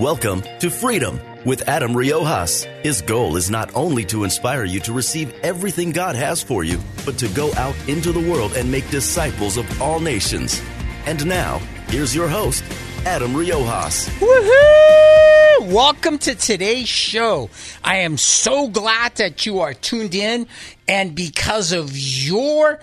Welcome to Freedom with Adam Riojas. His goal is not only to inspire you to receive everything God has for you, but to go out into the world and make disciples of all nations. And now, here's your host, Adam Riojas. Woohoo! Welcome to today's show. I am so glad that you are tuned in, and because of your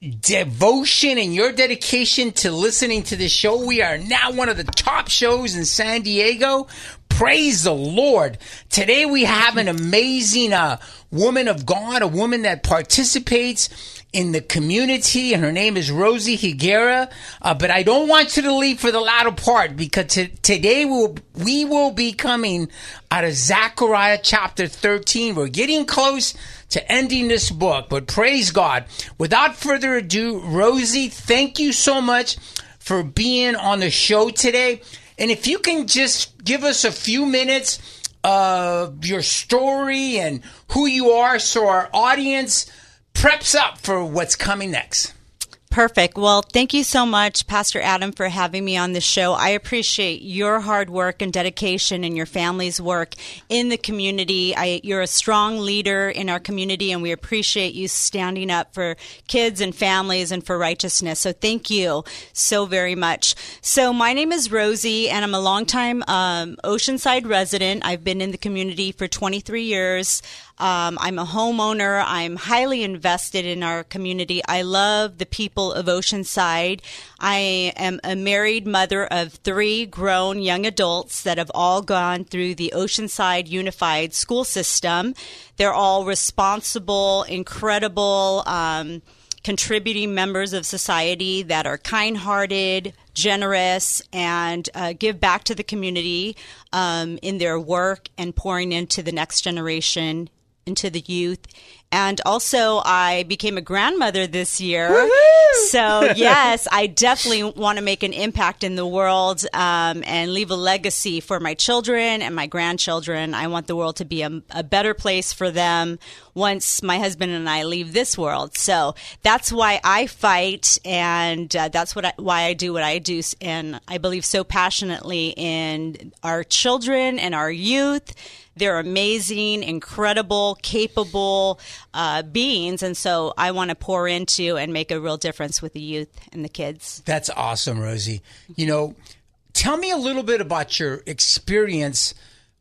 devotion and your dedication to listening to this show, we are now one of the top shows in San Diego. Praise the Lord. Today we have an amazing uh, woman of God, a woman that participates in the community, and her name is Rosie Higuera. Uh, but I don't want you to leave for the latter part because t- today we'll, we will be coming out of Zechariah chapter 13. We're getting close to ending this book, but praise God. Without further ado, Rosie, thank you so much for being on the show today. And if you can just give us a few minutes of your story and who you are so our audience preps up for what's coming next. Perfect. Well, thank you so much, Pastor Adam, for having me on the show. I appreciate your hard work and dedication and your family's work in the community. I, you're a strong leader in our community, and we appreciate you standing up for kids and families and for righteousness. So thank you so very much. So my name is Rosie, and I'm a longtime um, Oceanside resident. I've been in the community for 23 years. Um, I'm a homeowner. I'm highly invested in our community. I love the people of Oceanside. I am a married mother of three grown young adults that have all gone through the Oceanside Unified School System. They're all responsible, incredible, um, contributing members of society that are kind hearted, generous, and uh, give back to the community um, in their work and pouring into the next generation into the youth. And also, I became a grandmother this year. Woo-hoo! So, yes, I definitely want to make an impact in the world um, and leave a legacy for my children and my grandchildren. I want the world to be a, a better place for them once my husband and I leave this world. So, that's why I fight, and uh, that's what I, why I do what I do. And I believe so passionately in our children and our youth they're amazing, incredible, capable uh, beings. And so I want to pour into and make a real difference with the youth and the kids. That's awesome, Rosie. You know, tell me a little bit about your experience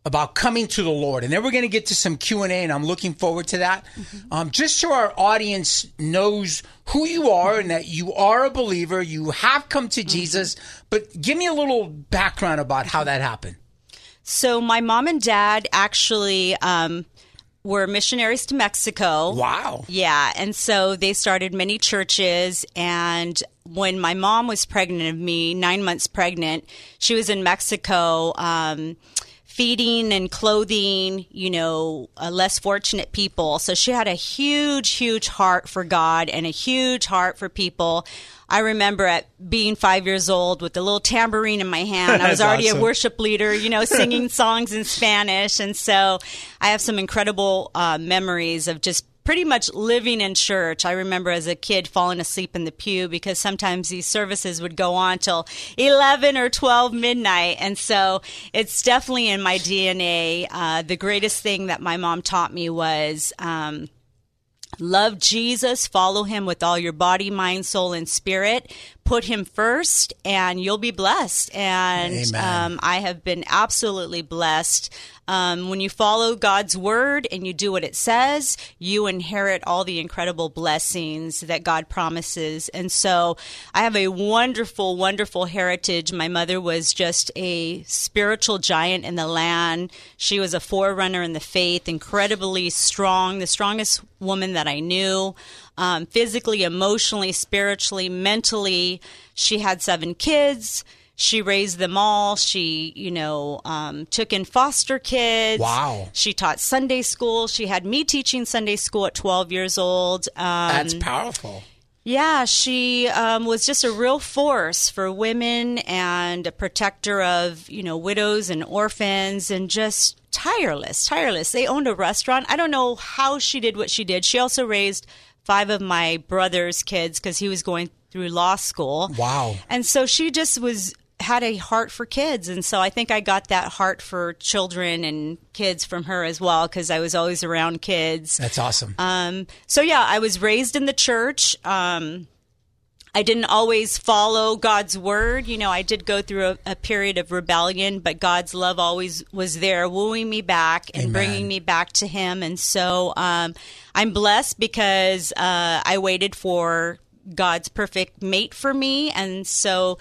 about coming to the Lord, and then we're going to get to some Q and A, and I'm looking forward to that. Mm-hmm. Um, just so our audience knows who you are and that you are a believer, you have come to mm-hmm. Jesus. But give me a little background about how that happened. So my mom and dad actually um, were missionaries to Mexico. Wow. Yeah, and so they started many churches and when my mom was pregnant of me, nine months pregnant, she was in Mexico um, feeding and clothing, you know, uh, less fortunate people. So she had a huge, huge heart for God and a huge heart for people. I remember at being five years old with a little tambourine in my hand. I was already awesome. a worship leader, you know, singing songs in Spanish. And so I have some incredible uh, memories of just pretty much living in church. I remember as a kid falling asleep in the pew because sometimes these services would go on till 11 or 12 midnight. And so it's definitely in my DNA. Uh, the greatest thing that my mom taught me was, um, Love Jesus, follow him with all your body, mind, soul, and spirit. Put him first, and you'll be blessed. And um, I have been absolutely blessed. Um, when you follow God's word and you do what it says, you inherit all the incredible blessings that God promises. And so I have a wonderful, wonderful heritage. My mother was just a spiritual giant in the land. She was a forerunner in the faith, incredibly strong, the strongest woman that I knew. Um, physically, emotionally, spiritually, mentally. She had seven kids. she raised them all. She, you know, um, took in foster kids. Wow. She taught Sunday school. She had me teaching Sunday school at 12 years old. Um, That's powerful. yeah, she um, was just a real force for women and a protector of, you know, widows and orphans and just tireless, tireless. They owned a restaurant. I don't know how she did what she did. She also raised five of my brother's kids because he was going through law school. Wow. And so she just was had a heart for kids and so I think I got that heart for children and kids from her as well because I was always around kids. That's awesome. Um, so yeah, I was raised in the church. Um, I didn't always follow God's word. You know, I did go through a, a period of rebellion, but God's love always was there, wooing me back and Amen. bringing me back to Him. And so um, I'm blessed because uh, I waited for God's perfect mate for me. And so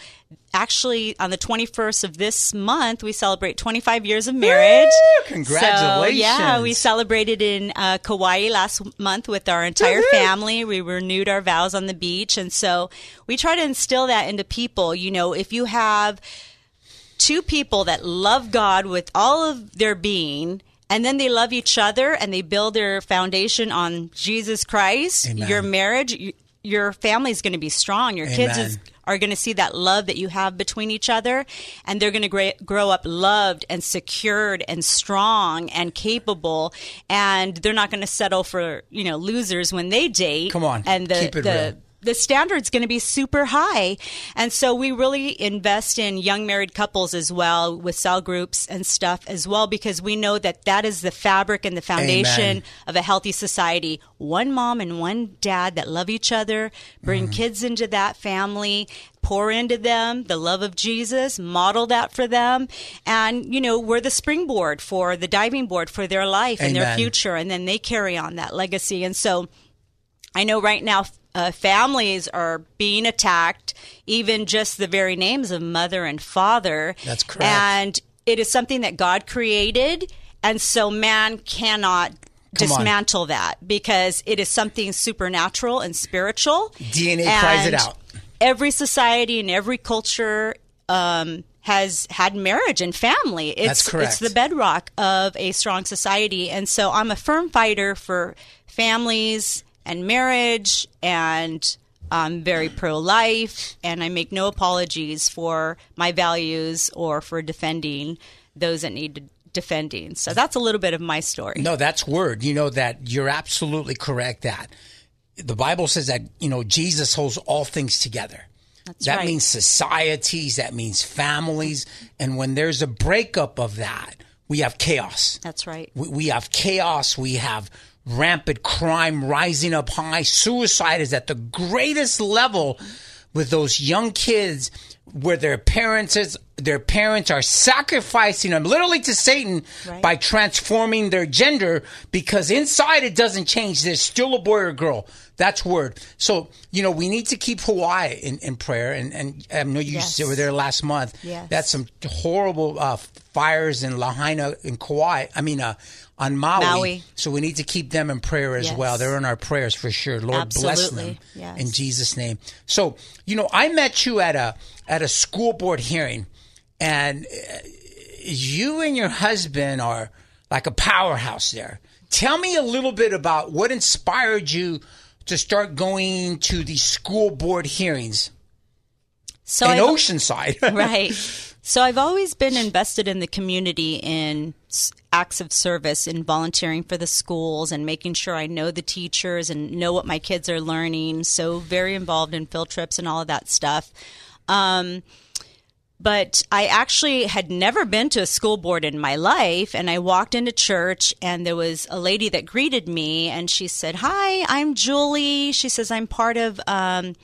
actually on the 21st of this month, we celebrate 25 years of marriage. Woo! So, yeah, we celebrated in uh, Kauai last month with our entire family. We renewed our vows on the beach. And so we try to instill that into people. You know, if you have two people that love God with all of their being, and then they love each other and they build their foundation on Jesus Christ, Amen. your marriage, your family is going to be strong. Your kids is, are going to see that love that you have between each other, and they're going to gra- grow up loved and secured and strong and capable, and they're not going to settle for you know losers when they date. Come on, and the keep it the real. The standard's going to be super high. And so we really invest in young married couples as well with cell groups and stuff as well because we know that that is the fabric and the foundation Amen. of a healthy society. One mom and one dad that love each other, bring Mm-hmm. kids into that family, pour into them the love of Jesus, model that for them. And, you know, we're the springboard for the diving board for their life and their future. And then they carry on that legacy. And so, I know right now uh, families are being attacked, even just the very names of mother and father. That's correct. And it is something that God created, and so man cannot Come on. dismantle that because it is something supernatural and spiritual. DNA cries it out. Every society and every culture um, has had marriage and family. It's, That's correct. It's the bedrock of a strong society. And so I'm a firm fighter for families and marriage and I'm very pro life and I make no apologies for my values or for defending those that need defending. So that's a little bit of my story. No, that's word. You know that you're absolutely correct. That the Bible says that you know Jesus holds all things together. That's that right. means societies. That means families. And when there's a breakup of that, we have chaos. That's right. We, we have chaos. We have rampant crime rising up high. Suicide is at the greatest level with those young kids where their parents is, their parents are sacrificing them literally to Satan Right. by transforming their gender because inside it doesn't change. There's still a boy or girl. That's word. So, you know, we need to keep Hawaii in, in prayer. And, and I know you Yes. were there last month. Yes. That's some horrible uh, fires in Lahaina and Kauai. I mean, uh, on Maui. Maui. So we need to keep them in prayer as Yes. well. They're in our prayers for sure. Lord bless them Yes. in Jesus' name. So you know, I met you at a at a school board hearing, and uh, you and your husband are like a powerhouse there. Tell me a little bit about what inspired you to start going to these school board hearings So in I've- Oceanside. right. So I've always been invested in the community in acts of service in volunteering for the schools and making sure I know the teachers and know what my kids are learning. So very involved in field trips and all of that stuff. Um, but I actually had never been to a school board in my life. And I walked into church, and there was a lady that greeted me, and she said, Hi, I'm Julie. She says, I'm part of. Um,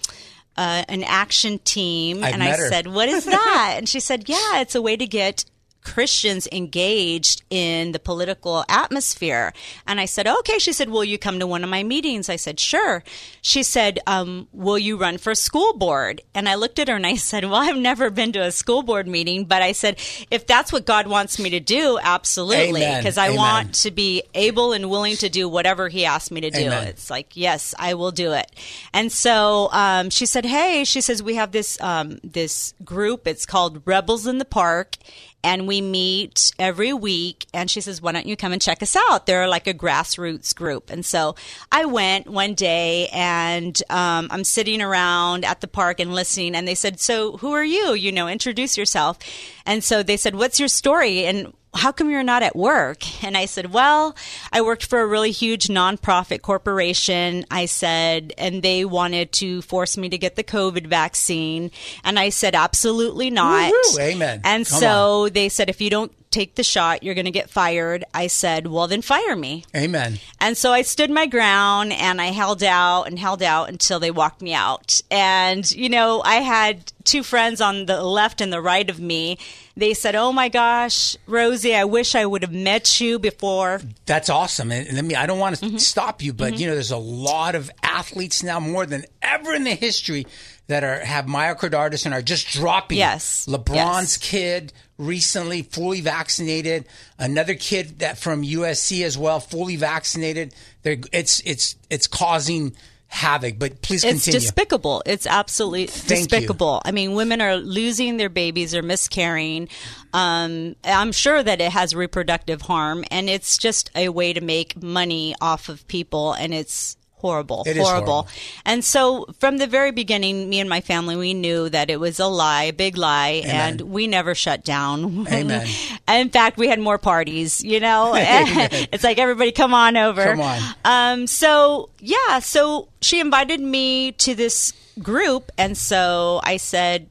uh, an action team, I've and I her. said, "What is that?" and she said, "Yeah, it's a way to get Christians engaged in the political atmosphere. And I said, okay. She said, will you come to one of my meetings? I said, sure. She said, um, will you run for school board? And I looked at her and I said, well, I've never been to a school board meeting, but I said, if that's what God wants me to do, absolutely. Because I Amen. want to be able and willing to do whatever he asked me to do. Amen. It's like, yes, I will do it. And so um, she said, "Hey," she says, "We have this um, this group. It's called Rebels in the Park." And we meet every week. And she says, Why don't you come and check us out? They're like a grassroots group. And so I went one day and um, I'm sitting around at the park and listening. And they said, So who are you? You know, introduce yourself. And so they said, What's your story? And how come you're not at work? And I said, well, I worked for a really huge nonprofit corporation. I said, and they wanted to force me to get the COVID vaccine. And I said, absolutely not. Woo-hoo. Amen. And Come so they said, if you don't take the shot, you're going to get fired. I said, well, then fire me. Amen. And so I stood my ground and I held out and held out until they walked me out. And, you know, I had two friends on the left and the right of me. They said, Oh my gosh, Rosie, I wish I would have met you before. That's awesome. And, I mean, I don't want to Mm-hmm. stop you, but you know, there's a lot of athletes now more than ever in the history that are have myocarditis and are just dropping. Yes. LeBron's Yes. kid recently fully vaccinated. Another kid that from USC as well, fully vaccinated. They're, it's it's it's causing havoc. But please continue. It's despicable. It's absolutely Thank you. despicable. I mean, women are losing their babies, they're miscarrying. Um, I'm sure that it has reproductive harm, and it's just a way to make money off of people, and it's horrible, is horrible. And so, from the very beginning, me and my family, we knew that it was a lie, a big lie, and we never shut down. Amen. In fact, we had more parties. You know, it's like everybody, come on over. Come on. Um, so yeah, so she invited me to this group, and so I said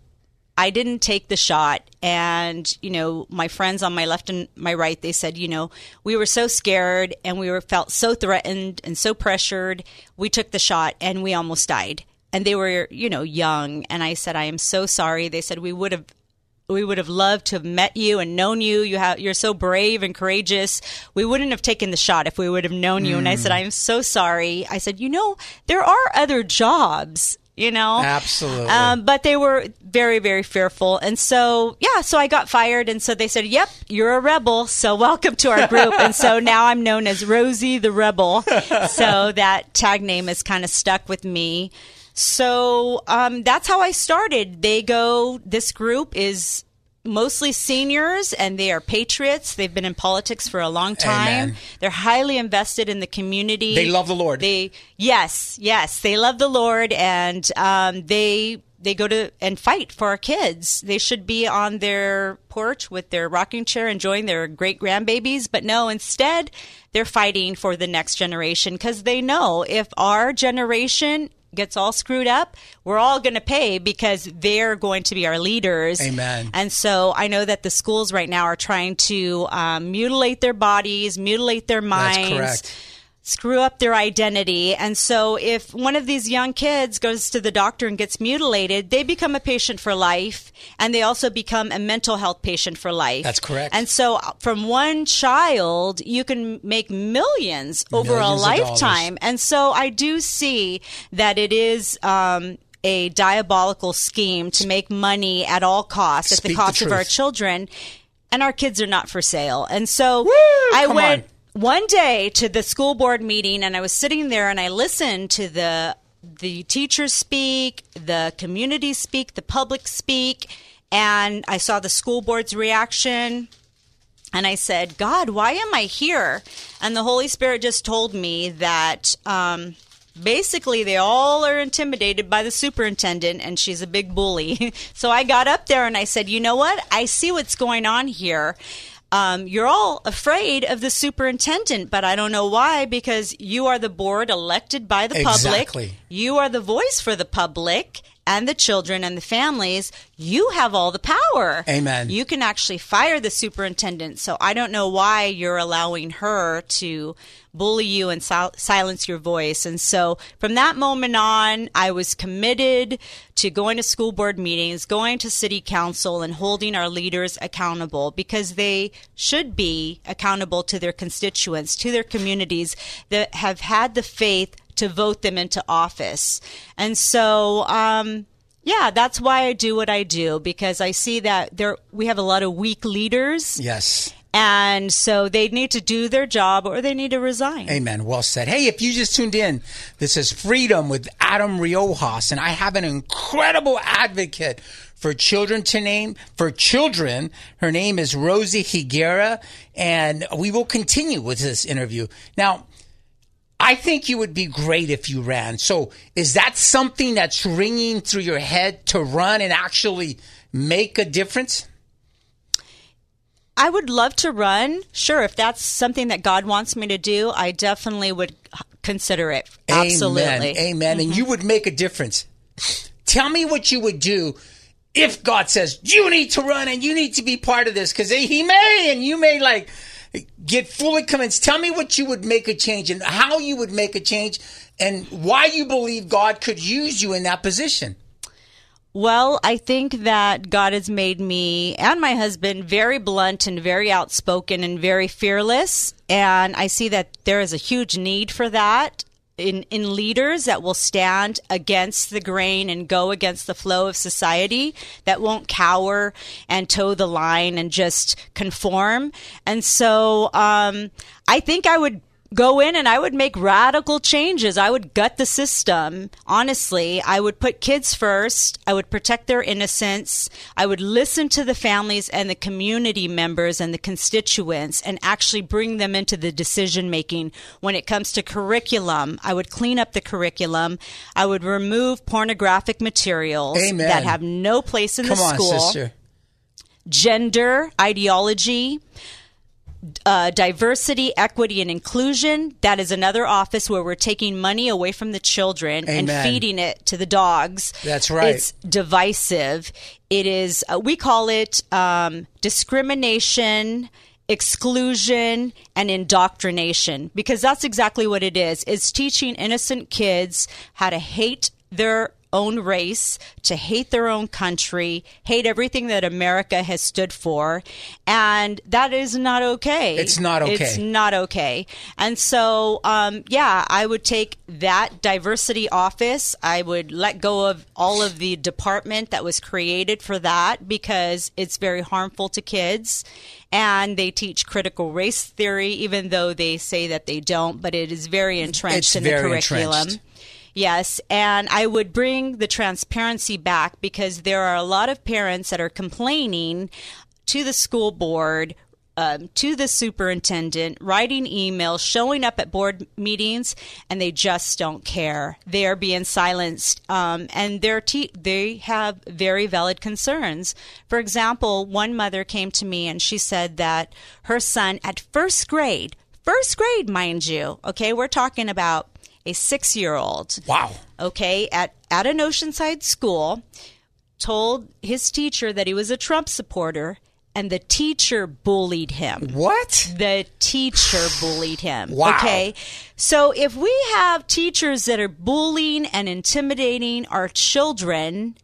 I didn't take the shot. And you know, my friends on my left and my right, they said, you know, we were so scared and we were felt so threatened and so pressured. We took the shot and we almost died. And they were, you know, young. And I said, I am so sorry. They said we would have we would have loved to have met you and known you. You have you're so brave and courageous. We wouldn't have taken the shot if we would have known you. And I said, hmm. I am so sorry. I said, you know, there are other jobs. You know, Absolutely. Um, but they were very, very fearful, and so yeah, so I got fired, and so they said, "Yep, you're a rebel, so welcome to our group." and so now I'm known as Rosie the Rebel. so that tag name has kind of stuck with me. So um, that's how I started. They go. This group is mostly seniors and they are patriots. They've been in politics for a long time. Amen. They're highly invested in the community. They love the Lord. They yes, yes, they love the Lord and um, they they go to and fight for our kids. They should be on their porch with their rocking chair enjoying their great grandbabies, but no, instead they're fighting for the next generation because they know if our generation gets all screwed up, we're all going to pay because they're going to be our leaders. Amen. And so I know that the schools right now are trying to um, mutilate their bodies, mutilate their That's minds. correct. Screw up their identity. And so, if one of these young kids goes to the doctor and gets mutilated, they become a patient for life. And they also become a mental health patient for life. That's correct. And so, uh, from one child, you can make millions over Millions a lifetime. And so I do see that it is um, a diabolical scheme to make money at all costs, at Speak the the cost of our children. And our kids are not for sale. And so Woo! I went on. One day to the school board meeting and I was sitting there and I listened to the the teachers speak, the community speak, the public speak, and I saw the school board's reaction. And I said, God, why am I here? And the Holy Spirit just told me that um, basically they all are intimidated by the superintendent and she's a big bully. so I got up there and I said, you know what? I see what's going on here. Um, you're all afraid of the superintendent, but I don't know why because you are the board elected by the Exactly. public. You are the voice for the public. And the children and the families, you have all the power. Amen. You can actually fire the superintendent. So I don't know why you're allowing her to bully you and sil- silence your voice. And so from that moment on, I was committed to going to school board meetings, going to city council, and holding our leaders accountable because they should be accountable to their constituents, to their communities that have had the faith to vote them into office. And so, um, yeah, that's why I do what I do because I see that there we have a lot of weak leaders. Yes. And so they need to do their job or they need to resign. Amen. Well said. Hey, if you just tuned in, this is Freedom with Adam Riojas, and I have an incredible advocate for children to name for children. Her name is Rosie Higuera, and we will continue with this interview. Now, I think you would be great if you ran. So, is that something that's ringing through your head to run and actually make a difference? I would love to run. Sure, if that's something that God wants me to do, I definitely would consider it. Absolutely. Amen. Amen. And you mm-hmm. would make a difference. Tell me what you would do if God says you need to run and you need to be part of this because he may and you may like get fully convinced. Tell me what you would make a change and how you would make a change and why you believe God could use you in that position. Well, I think that God has made me and my husband very blunt and very outspoken and very fearless. And I see that there is a huge need for that in, in leaders that will stand against the grain and go against the flow of society, that won't cower and toe the line and just conform. And so um, I think I would go in and I would make radical changes. I would gut the system. Honestly, I would put kids first. I would protect their innocence. I would listen to the families and the community members and the constituents and actually bring them into the decision making when it comes to curriculum. I would clean up the curriculum. I would remove pornographic materials Amen. that have no place in Come the on, school. sister. Gender ideology uh, diversity, equity, and inclusion. That is another office where we're taking money away from the children and feeding it to the dogs. That's right. It's divisive. It is. Uh, we call it um, discrimination. Exclusion and indoctrination, because that's exactly what it is. It's teaching innocent kids how to hate their own race, to hate their own country, hate everything that America has stood for. And that is not okay. It's not okay. It's not okay. And so, um, yeah, I would take that diversity office. I would let go of all of the department that was created for that because it's very harmful to kids. And they teach critical race theory, even though they say that they don't, but it is very entrenched It's in very the curriculum. entrenched. Yes, and I would bring the transparency back because there are a lot of parents that are complaining to the school board, um, to the superintendent, writing emails, showing up at board meetings, and they just don't care. They are being silenced, um, and they're te- they have very valid concerns. For example, one mother came to me and she said that her son at first grade, first grade, mind you, okay, we're talking about a six year old. Wow. Okay, at, at an Oceanside school, told his teacher that he was a Trump supporter, and the teacher bullied him. What? The teacher bullied him. Wow. Okay. So if we have teachers that are bullying and intimidating our children,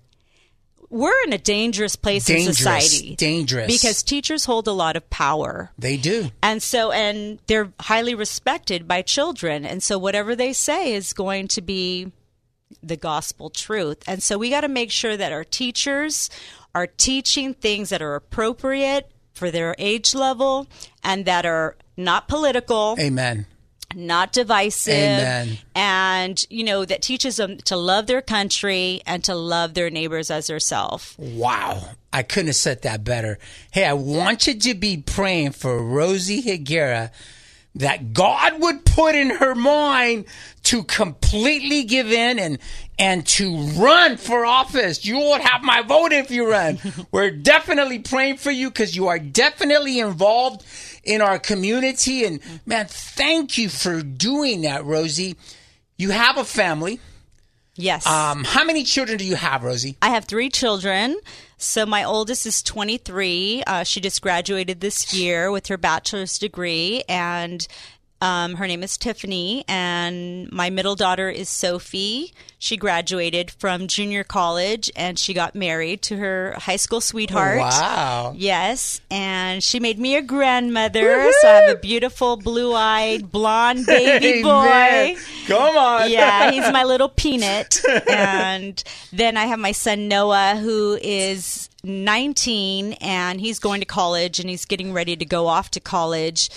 we're in a dangerous place Dangerous. in society. Dangerous. Because teachers hold a lot of power. They do. And so, and they're highly respected by children. And so, whatever they say is going to be the gospel truth. And so, we got to make sure that our teachers are teaching things that are appropriate for their age level and that are not political, Amen. Not divisive, Amen. and, you know, that teaches them to love their country and to love their neighbors as herself. Wow. I couldn't have said that better. Hey, I want you to be praying for Rosie Higuera that God would put in her mind to completely give in and and to run for office. You would have my vote if you run. We're definitely praying for you because you are definitely involved in our community. And man, thank you for doing that, Rosie. You have a family. Yes. Um, how many children do you have, Rosie? I have three children. So my oldest is 23. Uh, she just graduated this year with her bachelor's degree, and um, her name is Tiffany. And my middle daughter is Sophie. She graduated from junior college, and she got married to her high school sweetheart. Wow. Yes, and she made me a grandmother, so I have a beautiful blue-eyed blonde baby boy. Amen. Come on. Yeah, he's my little peanut. And then I have my son Noah, who is 19, and he's going to college, and he's getting ready to go off to college.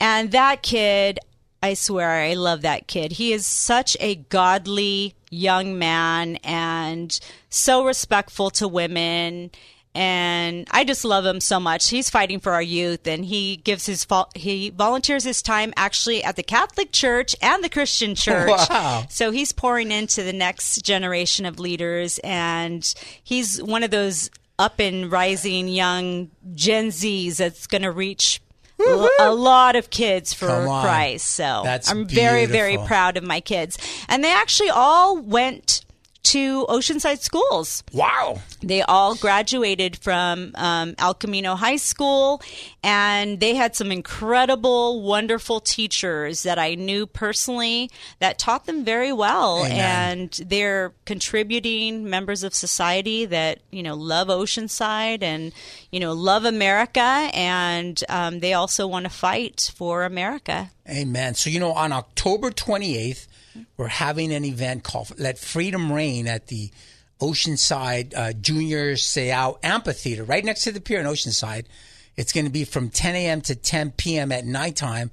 And that kid, I swear, I love that kid. He is such a godly young man and so respectful to women and I just love him so much. He's fighting for our youth, and he gives his he volunteers his time actually at the Catholic Church and the Christian Church. Wow. So he's pouring into the next generation of leaders, and he's one of those up and rising young Gen Zs that's going to reach a lot of kids for on. Christ. So That's I'm very, very proud of my kids, and they actually all went to Oceanside schools. Wow. They all graduated from um, El Camino High School, and they had some incredible, wonderful teachers that I knew personally that taught them very well. Amen. And they're contributing members of society that you know love Oceanside and you know love America, and um, they also want to fight for America. Amen. So, you know, on October 28th, we're having an event called Let Freedom Reign at the Oceanside uh, Junior Seau Amphitheater, right next to the pier in Oceanside. It's going to be from 10 a.m. to 10 p.m. at nighttime.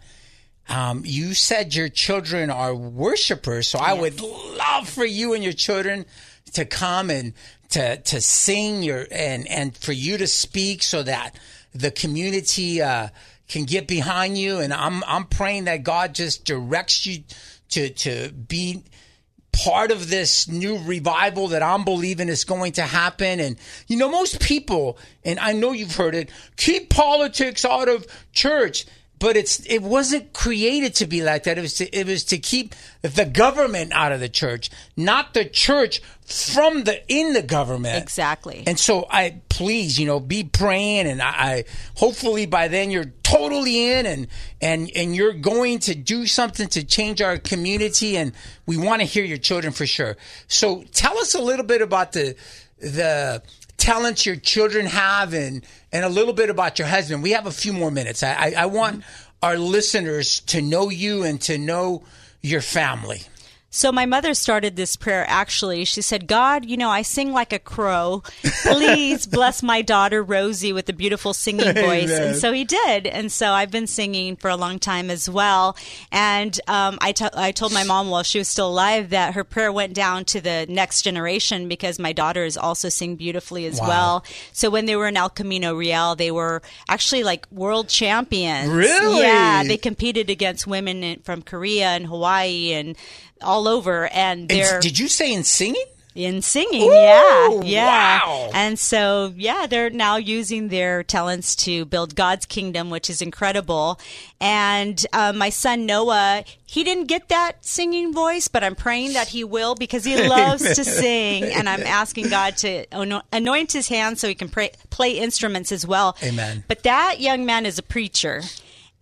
Um, you said your children are worshipers, so I would love for you and your children to come and to to sing your and and for you to speak so that the community uh, can get behind you. And I'm I'm praying that God just directs you to to be part of this new revival that I'm believing is going to happen. And, you know, most people, and I know you've heard it, keep politics out of church. But it's it wasn't created to be like that. It was to, it was to keep the government out of the church, not the church from the in the government. Exactly. And so I please, you know, be praying and I, I hopefully by then you're totally in and and and you're going to do something to change our community and we want to hear your children for sure. So tell us a little bit about the the talents your children have and and a little bit about your husband. We have a few more minutes. I I, I want our listeners to know you and to know your family. So my mother started this prayer actually. She said, God, you know, I sing like a crow. Please bless my daughter Rosie with a beautiful singing voice. Amen. And so he did. And so I've been singing for a long time as well. And um, I, t- I told my mom while she was still alive that her prayer went down to the next generation because my daughters also sing beautifully as Wow. well. So when they were in El Camino Real, they were actually like world champions. Really? Yeah. They competed against women in, from Korea and Hawaii and all over. And And they're did you say in singing? in singing. yeah. Ooh, Yeah. wow. And so, yeah, they're now using their talents to build God's kingdom, which is incredible. And uh, my son Noah, he didn't get that singing voice, but I'm praying that he will because he loves to sing. And I'm asking God to anoint his hands so he can pray, play instruments as well. Amen. But that young man is a preacher.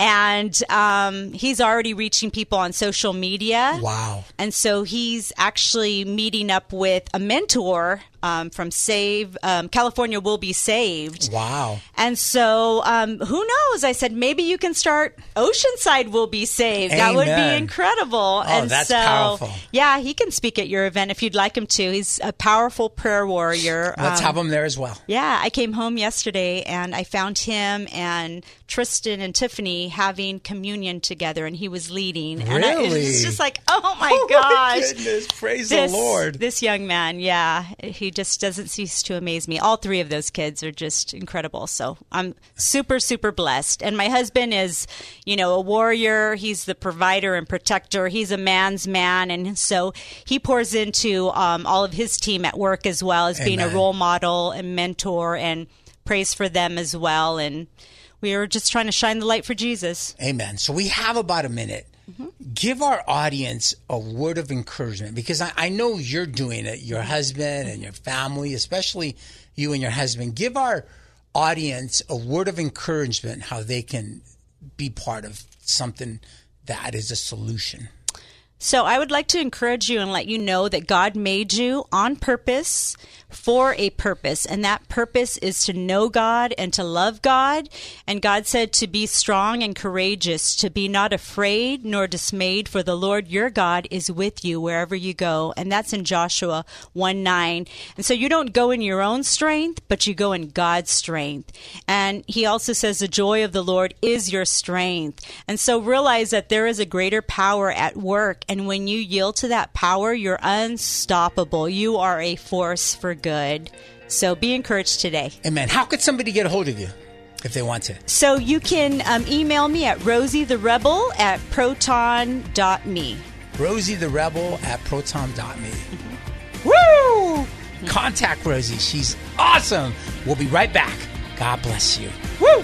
And um, he's already reaching people on social media. Wow. And so he's actually meeting up with a mentor um, from Save um, California Will Be Saved. Wow. And so um, who knows? I said maybe you can start Oceanside Will Be Saved. That would be incredible. Oh, and that's so, powerful. Yeah, he can speak at your event if you'd like him to. He's a powerful prayer warrior. Let's Um, have him there as well. yeah, I came home yesterday and I found him and Tristan and Tiffany having communion together, and he was leading. And I, it Really? was just like, oh my Oh gosh. my goodness. Praise This, the Lord. this young man, yeah, he just doesn't cease to amaze me. All three of those kids are just incredible. So I'm super, super blessed. And my husband is, you know, a warrior. He's the provider and protector. He's a man's man. And so he pours into um, all of his team at work as well as being a role model and mentor and prays for them as well. And we are just trying to shine the light for Jesus. Amen. So we have about a minute. Give our audience a word of encouragement because I, I know you're doing it, your husband and your family, especially you and your husband. Give our audience a word of encouragement how they can be part of something that is a solution. So I would like to encourage you and let you know that God made you on purpose for a purpose, and that purpose is to know God and to love God. And God said to be strong and courageous, to be not afraid nor dismayed, for the Lord your God is with you wherever you go. And that's in Joshua 1 9. And so you don't go in your own strength, but you go in God's strength. And he also says the joy of the Lord is your strength. And so realize that there is a greater power at work. And when you yield to that power, you're unstoppable. You are a force for good. So be encouraged today. Amen. How could somebody get a hold of you if they want to? So you can um, email me at rosietherebel at proton.me. Rosie the Rebel at proton.me. Woo! Contact Rosie. She's awesome. We'll be right back. God bless you. Woo!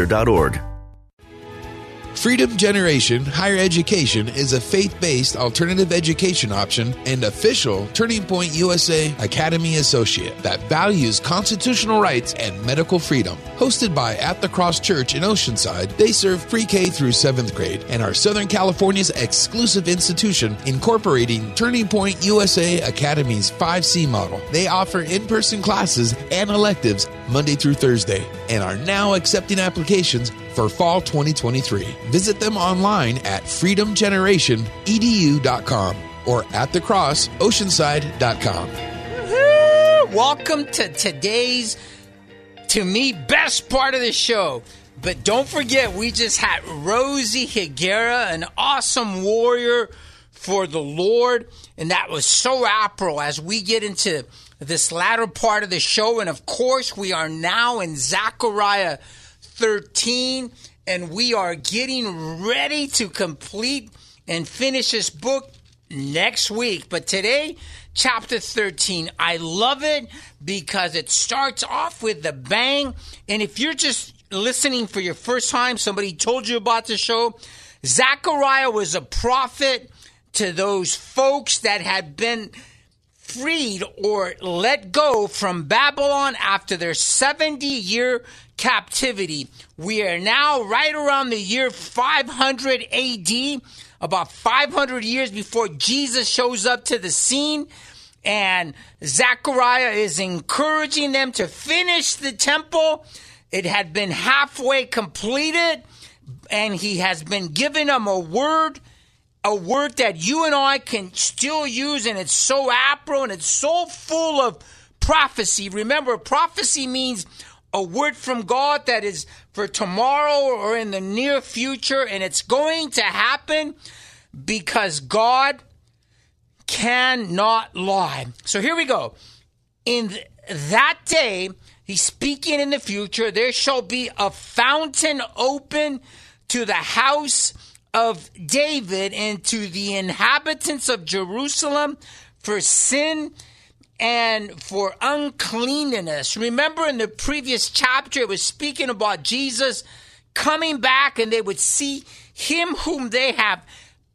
Freedom Generation Higher Education is a faith based alternative education option and official Turning Point USA Academy Associate that values constitutional rights and medical freedom. Hosted by At the Cross Church in Oceanside, they serve pre K through 7th grade and are Southern California's exclusive institution incorporating Turning Point USA Academy's 5C model. They offer in person classes and electives Monday through Thursday and are now accepting applications for fall 2023. Visit them online at freedomgenerationedu.com or at thecrossoceanside.com. Woo! Welcome to today's, to me, best part of the show. But don't forget, we just had Rosie Higuera, an awesome warrior for the Lord. And that was so apropos as we get into this latter part of the show. And of course, we are now in Zechariah 13, and we are getting ready to complete and finish this book next week. But today, chapter 13, I love it because it starts off with the bang. And if you're just listening for your first time, somebody told you about the show, Zechariah was a prophet to those folks that had been freed or let go from Babylon after their 70 year captivity. We are now right around the year 500 AD, about 500 years before Jesus shows up to the scene. And Zechariah is encouraging them to finish the temple. It had been halfway completed, and he has been giving them a word a word that you and I can still use, and it's so apro and it's so full of prophecy. Remember, prophecy means a word from God that is for tomorrow or in the near future, and it's going to happen because God cannot lie. So here we go. In th- that day, he's speaking in the future, there shall be a fountain open to the house of David and to the inhabitants of Jerusalem for sin and for uncleanness. Remember in the previous chapter, it was speaking about Jesus coming back and they would see him whom they have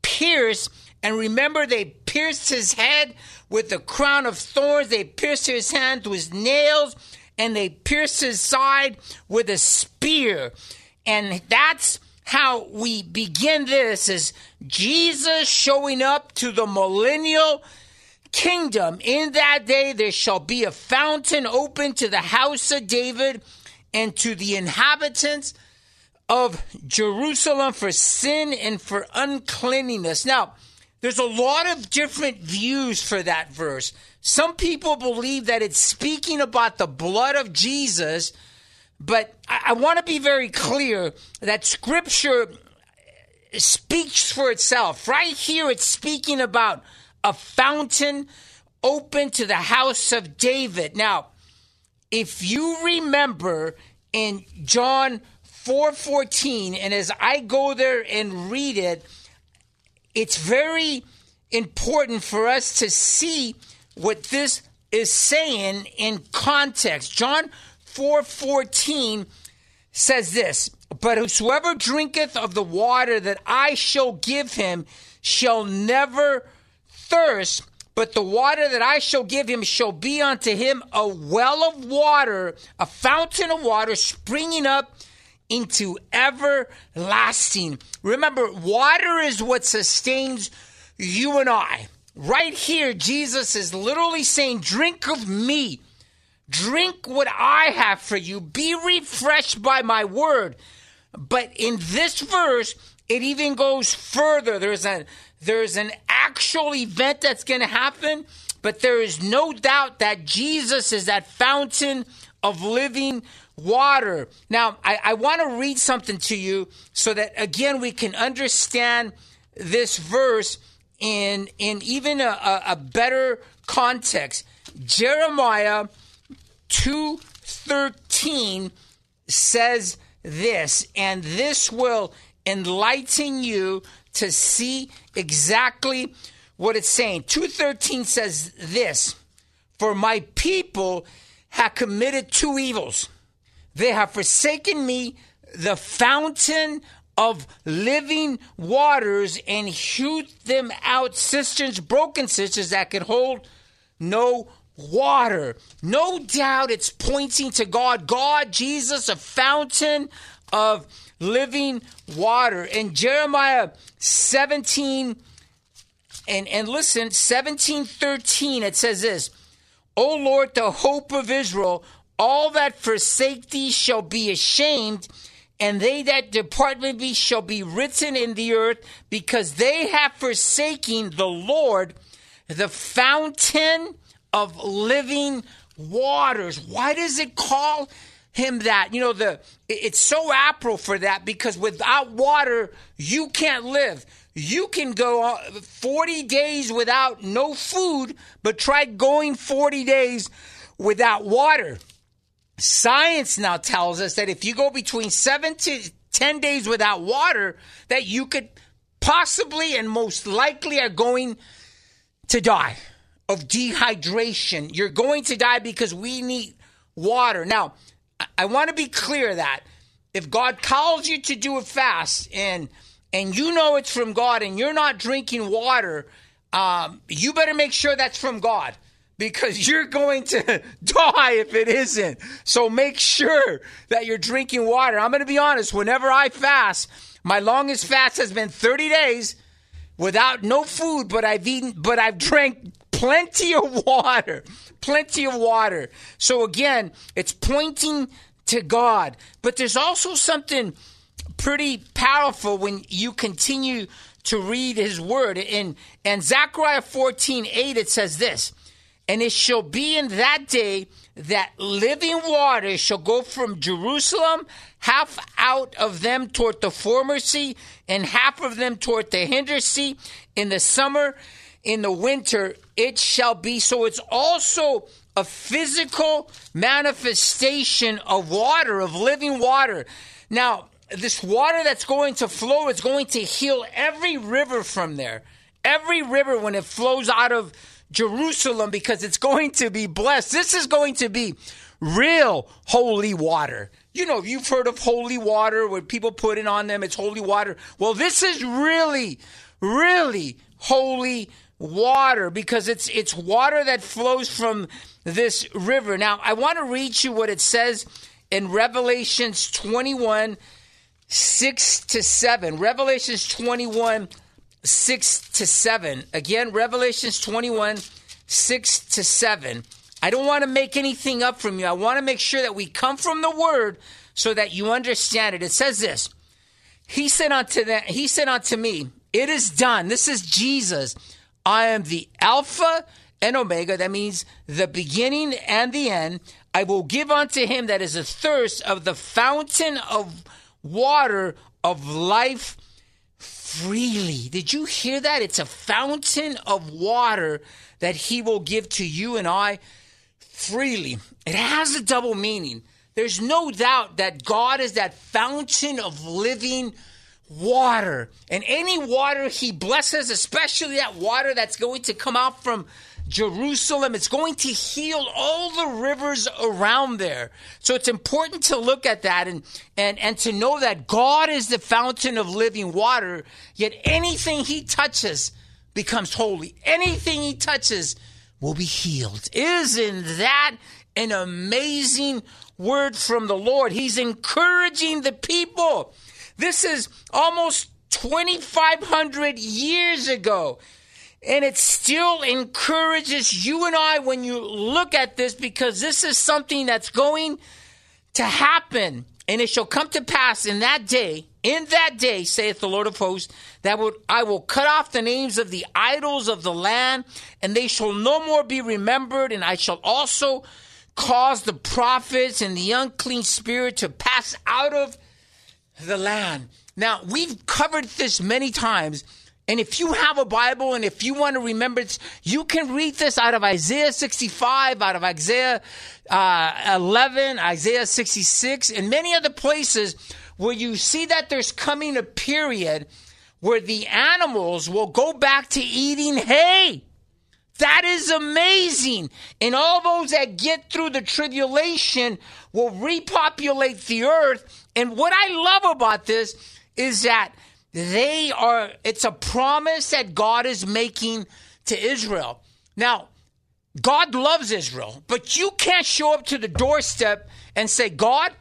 pierced. And remember, they pierced his head with a crown of thorns, they pierced his hand with nails, and they pierced his side with a spear. And that's how we begin this is Jesus showing up to the millennial kingdom. In that day, there shall be a fountain open to the house of David and to the inhabitants of Jerusalem for sin and for uncleanliness. Now, there's a lot of different views for that verse. Some people believe that it's speaking about the blood of Jesus but I, I want to be very clear that scripture speaks for itself. Right here, it's speaking about a fountain open to the house of David. Now, if you remember in John 4:14 and as I go there and read it, it's very important for us to see what this is saying in context. John 4:14 says this, "But whosoever drinketh of the water that I shall give him shall never thirst, but the water that I shall give him shall be unto him a well of water, a fountain of water springing up into everlasting. Remember, water is what sustains you and I. Right here, Jesus is literally saying, Drink of me. Drink what I have for you. Be refreshed by my word. But in this verse, it even goes further. There's a there's an actual event that's going to happen, but there is no doubt that Jesus is that fountain of living water. Now, I, I want to read something to you so that again we can understand this verse in in even a, a better context. Jeremiah two thirteen says this, and this will enlighten you to see exactly what it's saying. 213 says this For my people have committed two evils. They have forsaken me, the fountain of living waters, and hewed them out cisterns, broken cisterns that could hold no water. No doubt it's pointing to God. God, Jesus, a fountain of living water. In Jeremiah 17, and, and listen, 1713, it says this O Lord, the hope of Israel, all that forsake thee shall be ashamed, and they that depart from thee shall be written in the earth, because they have forsaken the Lord, the fountain of living waters. Why does it call him that? You know, the it's so apropos for that because without water, you can't live. You can go uh, 40 days without no food, but try going 40 days without water. Science now tells us that if you go between seven to 10 days without water, that you could possibly and most likely are going to die of dehydration. You're going to die because we need water. Now, I want to be clear that if God calls you to do a fast and and you know it's from God and you're not drinking water, um, you better make sure that's from God because you're going to die if it isn't. So make sure that you're drinking water. I'm going to be honest, whenever I fast, my longest fast has been 30 days without no food, but I've eaten, but I've drank plenty of water. Plenty of water. So again, it's pointing to God. But there's also something pretty powerful when you continue to read his word. In and Zechariah 14, 8, it says this, and it shall be in that day that living water shall go from Jerusalem, half out of them toward the former sea, and half of them toward the hinder sea in the summer, in the winter, it shall be. So it's also a physical manifestation of water, of living water. Now, this water that's going to flow is going to heal every river from there. Every river when it flows out of Jerusalem because it's going to be blessed. This is going to be real holy water. You know, you've heard of holy water where people put it on them, it's holy water. Well, this is really, really holy water because it's it's water that flows from this river. Now, I want to read you what it says in Revelations 21 6 to 7. Revelations 21 6 to 7. Again, Revelations 21 6 to 7. I don't want to make anything up from you. I want to make sure that we come from the word so that you understand it. It says this. He said unto them, he said unto me, It is done. This is Jesus. I am the Alpha and Omega. That means the beginning and the end. I will give unto him that is a thirst of the fountain of water of life freely. Did you hear that? It's a fountain of water that he will give to you and I freely. It has a double meaning. There's no doubt that God is that fountain of living water. And any water he blesses, especially that water that's going to come out from Jerusalem, it's going to heal all the rivers around there. So it's important to look at that and, and, and to know that God is the fountain of living water, yet anything he touches becomes holy. Anything he touches will be healed. Isn't that an amazing word from the Lord? He's encouraging the people. This is almost 2,500 years ago. And it still encourages you and I when you look at this because this is something that's going to happen. And it shall come to pass in that day, in that day, saith the Lord of hosts, that I will cut off the names of the idols of the land, and they shall no more be remembered. And I shall also cause the prophets and the unclean spirit to pass out of the land. Now, we've covered this many times and if you have a Bible and if you want to remember it, you can read this out of Isaiah 65, out of Isaiah uh, 11, Isaiah 66, and many other places where you see that there's coming a period where the animals will go back to eating hay. That is amazing. And all those that get through the tribulation will repopulate the earth. And what I love about this is that they are, it's a promise that God is making to Israel. Now, God loves Israel, but you can't show up to the doorstep and say, God,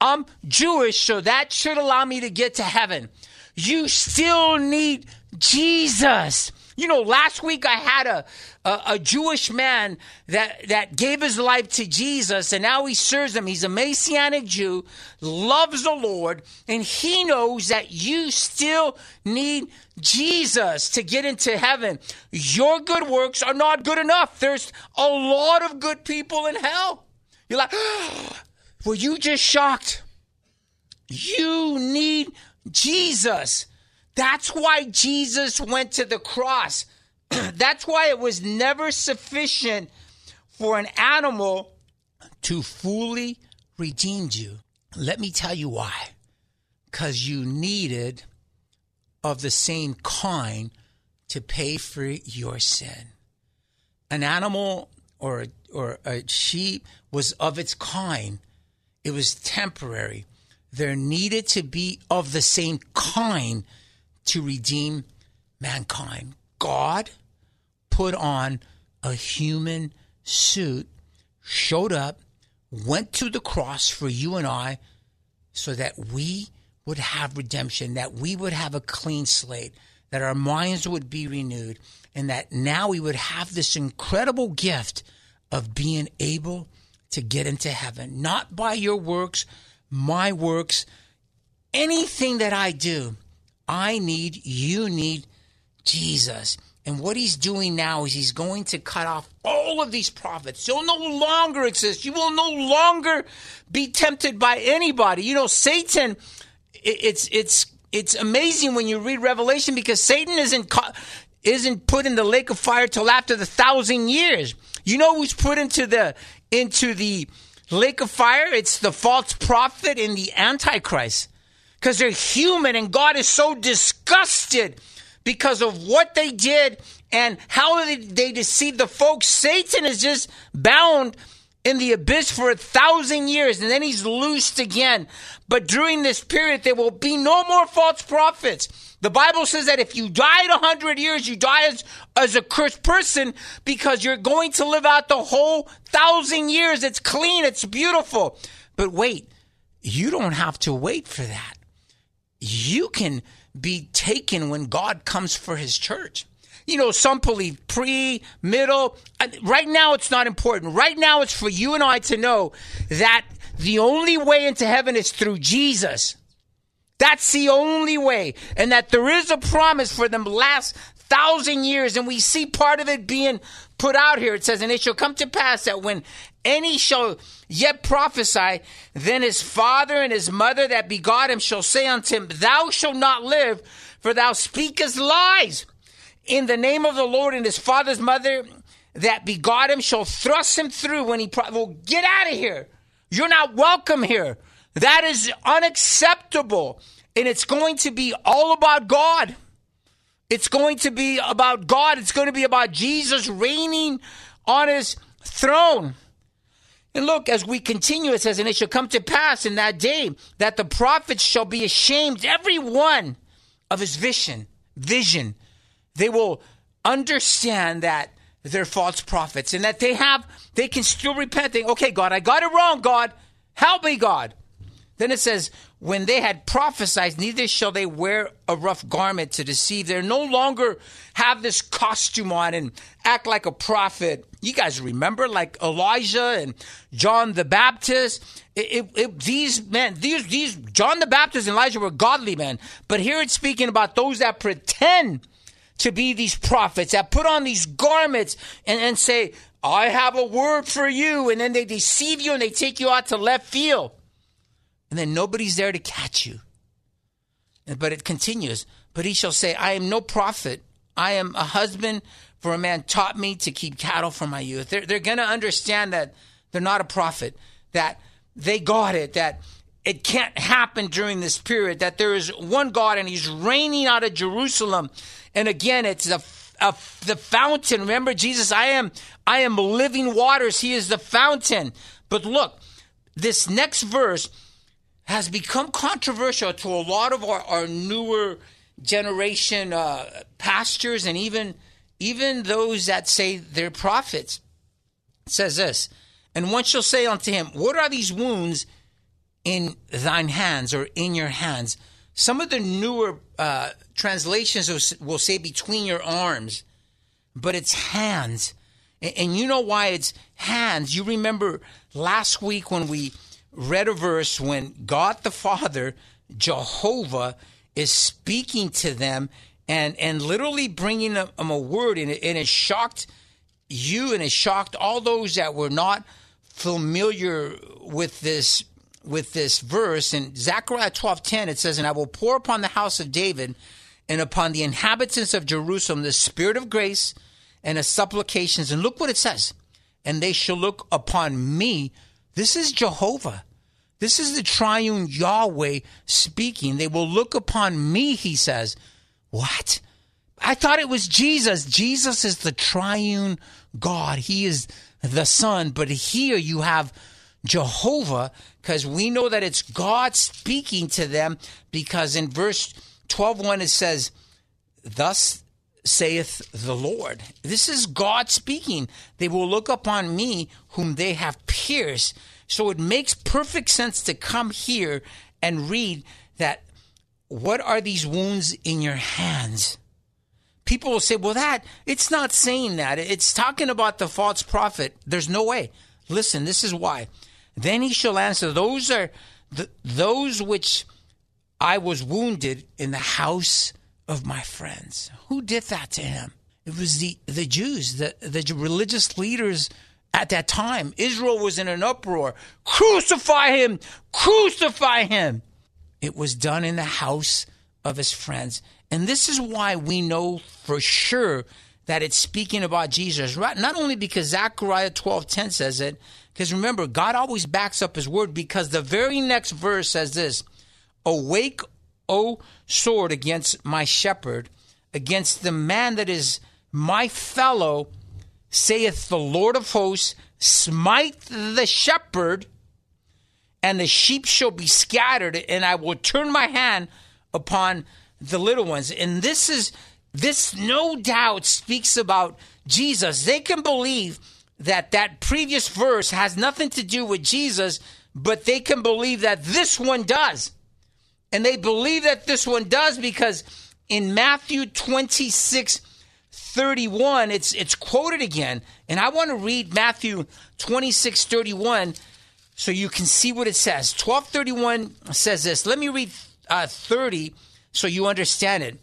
I'm Jewish, so that should allow me to get to heaven. You still need Jesus. You know, last week I had a, a, a, Jewish man that, that gave his life to Jesus and now he serves him. He's a Messianic Jew, loves the Lord, and he knows that you still need Jesus to get into heaven. Your good works are not good enough. There's a lot of good people in hell. You're like, were you just shocked? You need Jesus. That's why Jesus went to the cross. That's why it was never sufficient for an animal to fully redeem you. Let me tell you why. Because you needed of the same kind to pay for your sin. An animal or, or a sheep was of its kind, it was temporary. There needed to be of the same kind to redeem mankind. God put on a human suit, showed up, went to the cross for you and I so that we would have redemption, that we would have a clean slate, that our minds would be renewed, and that now we would have this incredible gift of being able to get into heaven, not by your works, my works, anything that I do. I need, you need Jesus. And what he's doing now is he's going to cut off all of these prophets. They'll no longer exist. You will no longer be tempted by anybody. You know, Satan, it's, it's, it's amazing when you read Revelation because Satan isn't, isn't put in the lake of fire till after the thousand years. You know who's put into the, into the lake of fire? It's the false prophet and the antichrist because they're human and God is so disgusted because of what they did and how they, they deceived the folks. Satan is just bound in the abyss for a thousand years and then he's loosed again. But during this period, there will be no more false prophets. The Bible says that if you die at 100 years, you die as, as a cursed person because you're going to live out the whole thousand years. It's clean, it's beautiful. But wait, you don't have to wait for that. You can be taken when God comes for his church. You know, some believe pre, middle. Right now, it's not important. Right now, it's for you and I to know that the only way into heaven is through Jesus. That's the only way. And that there is a promise for the last thousand years, and we see part of it being put out here. It says, And it shall come to pass that when any shall yet prophesy, then his father and his mother that begot him shall say unto him, Thou shalt not live, for thou speakest lies. In the name of the Lord and his father's mother that begot him shall thrust him through when he pro- well get out of here. You're not welcome here. That is unacceptable. And it's going to be all about God. It's going to be about God. It's going to be about Jesus reigning on his throne. And look, as we continue, it says, And it shall come to pass in that day that the prophets shall be ashamed, every one of his vision. Vision. They will understand that they're false prophets and that they have, they can still repent. They, okay, God, I got it wrong, God. Help me, God. Then it says, when they had prophesied, neither shall they wear a rough garment to deceive. They're no longer have this costume on and act like a prophet. You guys remember, like Elijah and John the Baptist. It, it, it, these men, these these John the Baptist and Elijah were godly men, but here it's speaking about those that pretend to be these prophets that put on these garments and, and say, "I have a word for you," and then they deceive you and they take you out to left field and then nobody's there to catch you. But it continues. But he shall say, I am no prophet. I am a husband, for a man taught me to keep cattle from my youth. They're, they're going to understand that they're not a prophet, that they got it, that it can't happen during this period, that there is one God and he's reigning out of Jerusalem. And again, it's a, the fountain. Remember, Jesus, I am, I am living waters. He is the fountain. But look, this next verse, has become controversial to a lot of our, our newer generation uh, pastors and even even those that say they're prophets. Says this, and one shall say unto him, What are these wounds in thine hands or in your hands? Some of the newer uh, translations will, say between your arms, but it's hands. And, and you know why it's hands. You remember last week when we read a verse when God the Father, Jehovah, is speaking to them and, and literally bringing them a word, and it, and it shocked you and it shocked all those that were not familiar with this with this verse in Zechariah 12:10 it says and I will pour upon the house of David and upon the inhabitants of Jerusalem the spirit of grace and the supplications and look what it says and they shall look upon me this is Jehovah. This is the triune Yahweh speaking. They will look upon me, he says. What? I thought it was Jesus. Jesus is the triune God. He is the Son. But here you have Jehovah, because we know that it's God speaking to them, because in verse 12 1 it says, Thus saith the Lord. This is God speaking. They will look upon me whom they have pierced. So it makes perfect sense to come here and read that what are these wounds in your hands? People will say, well, that, it's not saying that. It's talking about the false prophet. There's no way. Listen, this is why. Then he shall answer, those are the, those which I was wounded in the house of my friends. Who did that to him? It was the, the Jews, the, the religious leaders at that time. Israel was in an uproar. Crucify him! Crucify him! It was done in the house of his friends. And this is why we know for sure that it's speaking about Jesus. Not only because Zechariah 12:10 says it, because remember, God always backs up his word because the very next verse says this Awake, O sword, against my shepherd, against the man that is my fellow, saith the Lord of hosts, smite the shepherd, and the sheep shall be scattered, and I will turn my hand upon the little ones. And this is this no doubt speaks about Jesus. They can believe that that previous verse has nothing to do with Jesus, but they can believe that this one does. And they believe that this one does because in Matthew 26 31, it's it's quoted again. And I want to read Matthew 26 31 so you can see what it says. 1231 says this. Let me read uh, 30 so you understand it.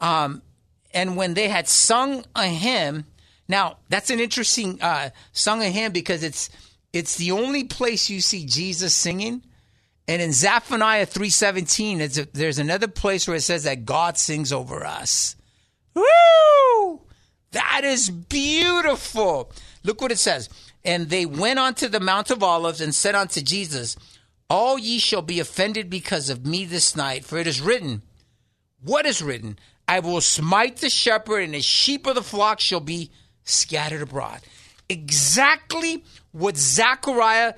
Um, and when they had sung a hymn, now that's an interesting uh, sung a hymn because it's it's the only place you see Jesus singing. And in Zephaniah 3:17, there's another place where it says that God sings over us. Woo! That is beautiful. Look what it says. And they went unto the Mount of Olives and said unto Jesus, All ye shall be offended because of me this night, for it is written, What is written? I will smite the shepherd, and the sheep of the flock shall be scattered abroad. Exactly what Zechariah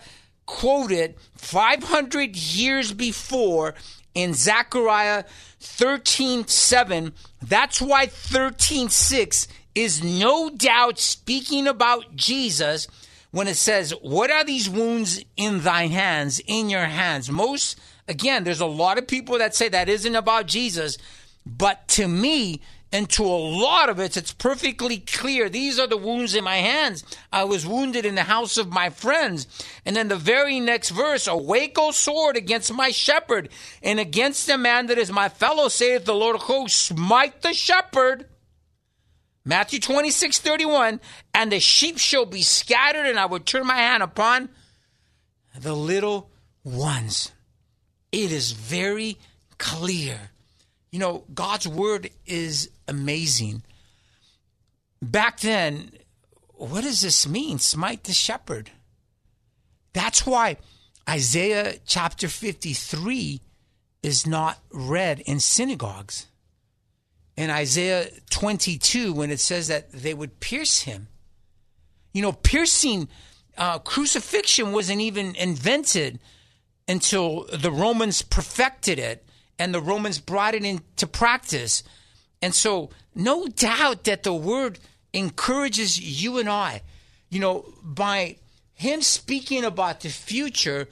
quoted 500 years before in Zechariah 13:7. That's why 13:6 is no doubt speaking about Jesus when it says, What are these wounds in thine hands, in your hands? Most, again, there's a lot of people that say that isn't about Jesus, but to me, and to a lot of it, it's perfectly clear. These are the wounds in my hands. I was wounded in the house of my friends. And then the very next verse, awake, O sword, against my shepherd, and against the man that is my fellow, saith the Lord of hosts, smite the shepherd. Matthew 26, 31, and the sheep shall be scattered, and I will turn my hand upon the little ones. It is very clear you know, God's word is amazing. Back then, what does this mean? Smite the shepherd. That's why Isaiah chapter 53 is not read in synagogues. In Isaiah 22, when it says that they would pierce him, you know, piercing, uh, crucifixion wasn't even invented until the Romans perfected it and the Romans brought it into practice. And so, no doubt that the word encourages you and I. You know, by him speaking about the future,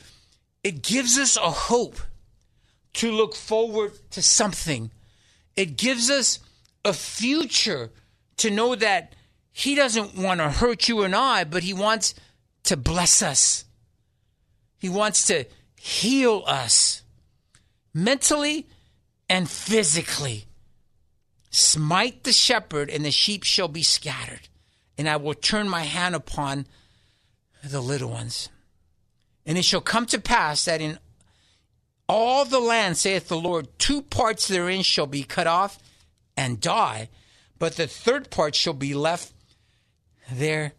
it gives us a hope to look forward to something. It gives us a future to know that he doesn't want to hurt you and I, but he wants to bless us. He wants to heal us mentally and physically. Smite the shepherd, and the sheep shall be scattered, and I will turn my hand upon the little ones. And it shall come to pass that in all the land, saith the Lord, two parts therein shall be cut off and die, but the third part shall be left therein.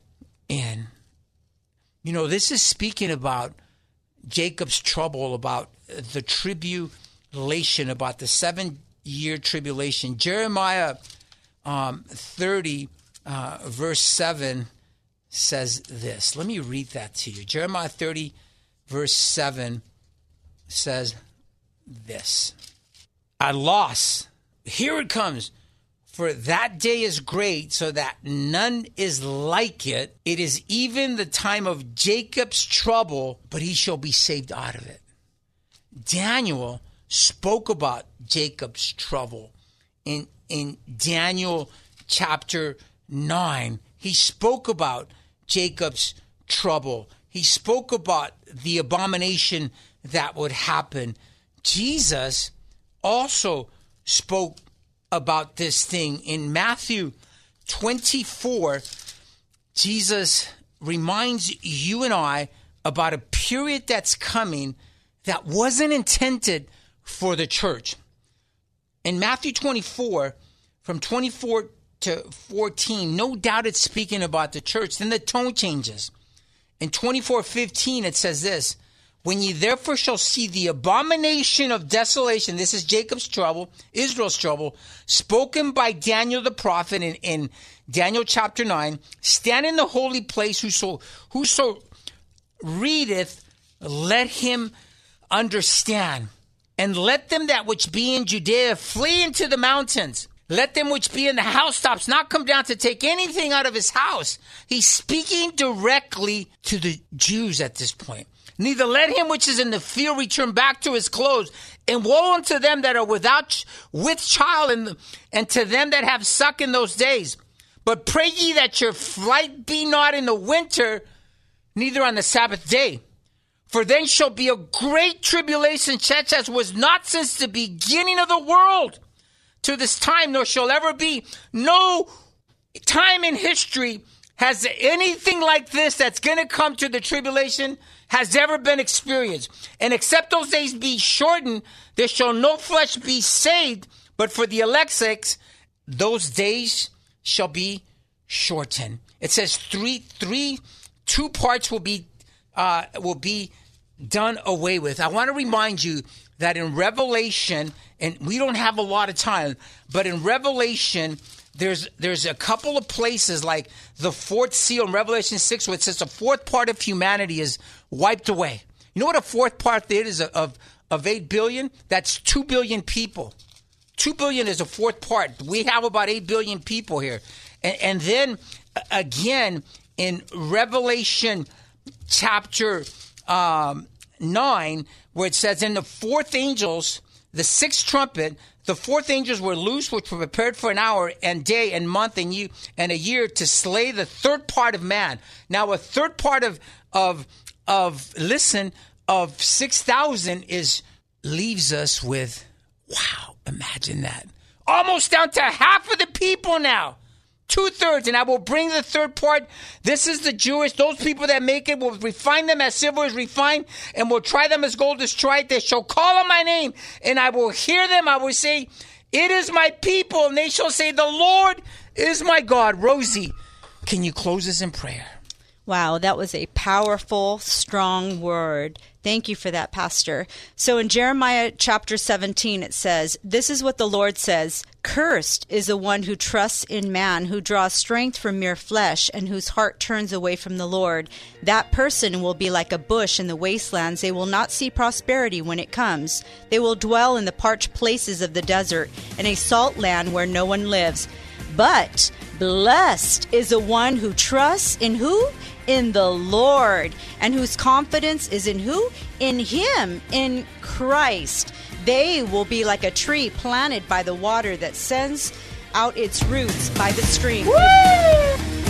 You know, this is speaking about Jacob's trouble, about the tribulation, about the seven year tribulation. Jeremiah um, 30, uh, verse 7 says this. Let me read that to you. Jeremiah 30, verse 7 says this A loss, here it comes. For that day is great, so that none is like it. It is even the time of Jacob's trouble, but he shall be saved out of it. Daniel spoke about Jacob's trouble in, in Daniel chapter 9. He spoke about Jacob's trouble. He spoke about the abomination that would happen. Jesus also spoke about this thing. In Matthew 24, Jesus reminds you and I about a period that's coming that wasn't intended for the church. In Matthew 24, from 24 to 14, no doubt it's speaking about the church. Then the tone changes. In 24 15, it says this when ye therefore shall see the abomination of desolation, this is Jacob's trouble, Israel's trouble, spoken by Daniel the prophet in, in Daniel chapter 9, stand in the holy place, whoso, whoso readeth, let him understand. And let them that which be in Judea flee into the mountains. Let them which be in the housetops not come down to take anything out of his house. He's speaking directly to the Jews at this point. Neither let him which is in the field return back to his clothes. And woe unto them that are without with child, and, and to them that have suck in those days. But pray ye that your flight be not in the winter, neither on the Sabbath day. For then shall be a great tribulation, such as was not since the beginning of the world, to this time, nor shall ever be. No time in history has anything like this that's going to come to the tribulation has ever been experienced. And except those days be shortened, there shall no flesh be saved, but for the sakes, those days shall be shortened. It says three, three, two parts will be, uh, will be done away with. I want to remind you that in Revelation, and we don't have a lot of time, but in Revelation, there's there's a couple of places like the fourth seal in Revelation six, where it says the fourth part of humanity is wiped away. You know what a fourth part is of of eight billion? That's two billion people. Two billion is a fourth part. We have about eight billion people here, and, and then again in Revelation chapter um, 9, where it says, In the fourth angels, the sixth trumpet, the fourth angels were loose, which were prepared for an hour and day and month and year and a year to slay the third part of man. Now, a third part of of of listen of six thousand is leaves us with wow. Imagine that, almost down to half of the people now two thirds, and I will bring the third part. This is the Jewish, those people that make it will refine them as silver is refined, and will try them as gold is tried. They shall call on my name, and I will hear them. I will say, It is my people, and they shall say, The Lord is my God. Rosie, can you close us in prayer? Wow, that was a powerful, strong word. Thank you for that, Pastor. So in Jeremiah chapter 17, it says, This is what the Lord says Cursed is the one who trusts in man, who draws strength from mere flesh, and whose heart turns away from the Lord. That person will be like a bush in the wastelands. They will not see prosperity when it comes. They will dwell in the parched places of the desert, in a salt land where no one lives. But blessed is the one who trusts in who? In the Lord, and whose confidence is in who? In Him, in Christ. They will be like a tree planted by the water that sends out its roots by the stream. Woo!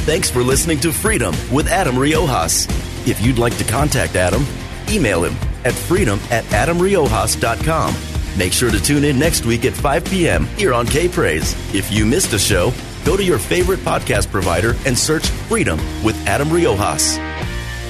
Thanks for listening to Freedom with Adam Riojas. If you'd like to contact Adam, email him at freedom at adamriojas.com. Make sure to tune in next week at 5 p.m. here on K Praise. If you missed a show, Go to your favorite podcast provider and search Freedom with Adam Riojas.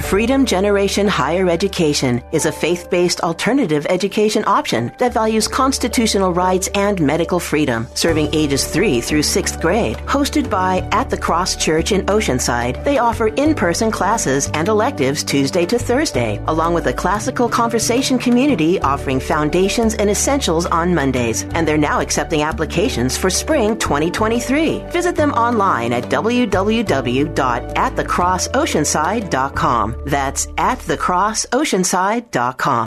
Freedom Generation Higher Education is a faith based alternative education option that values constitutional rights and medical freedom, serving ages 3 through 6th grade. Hosted by At the Cross Church in Oceanside, they offer in person classes and electives Tuesday to Thursday, along with a classical conversation community offering foundations and essentials on Mondays. And they're now accepting applications for spring 2023. Visit them online at www.atthecrossoceanside.com. That's at thecrossoceanside.com.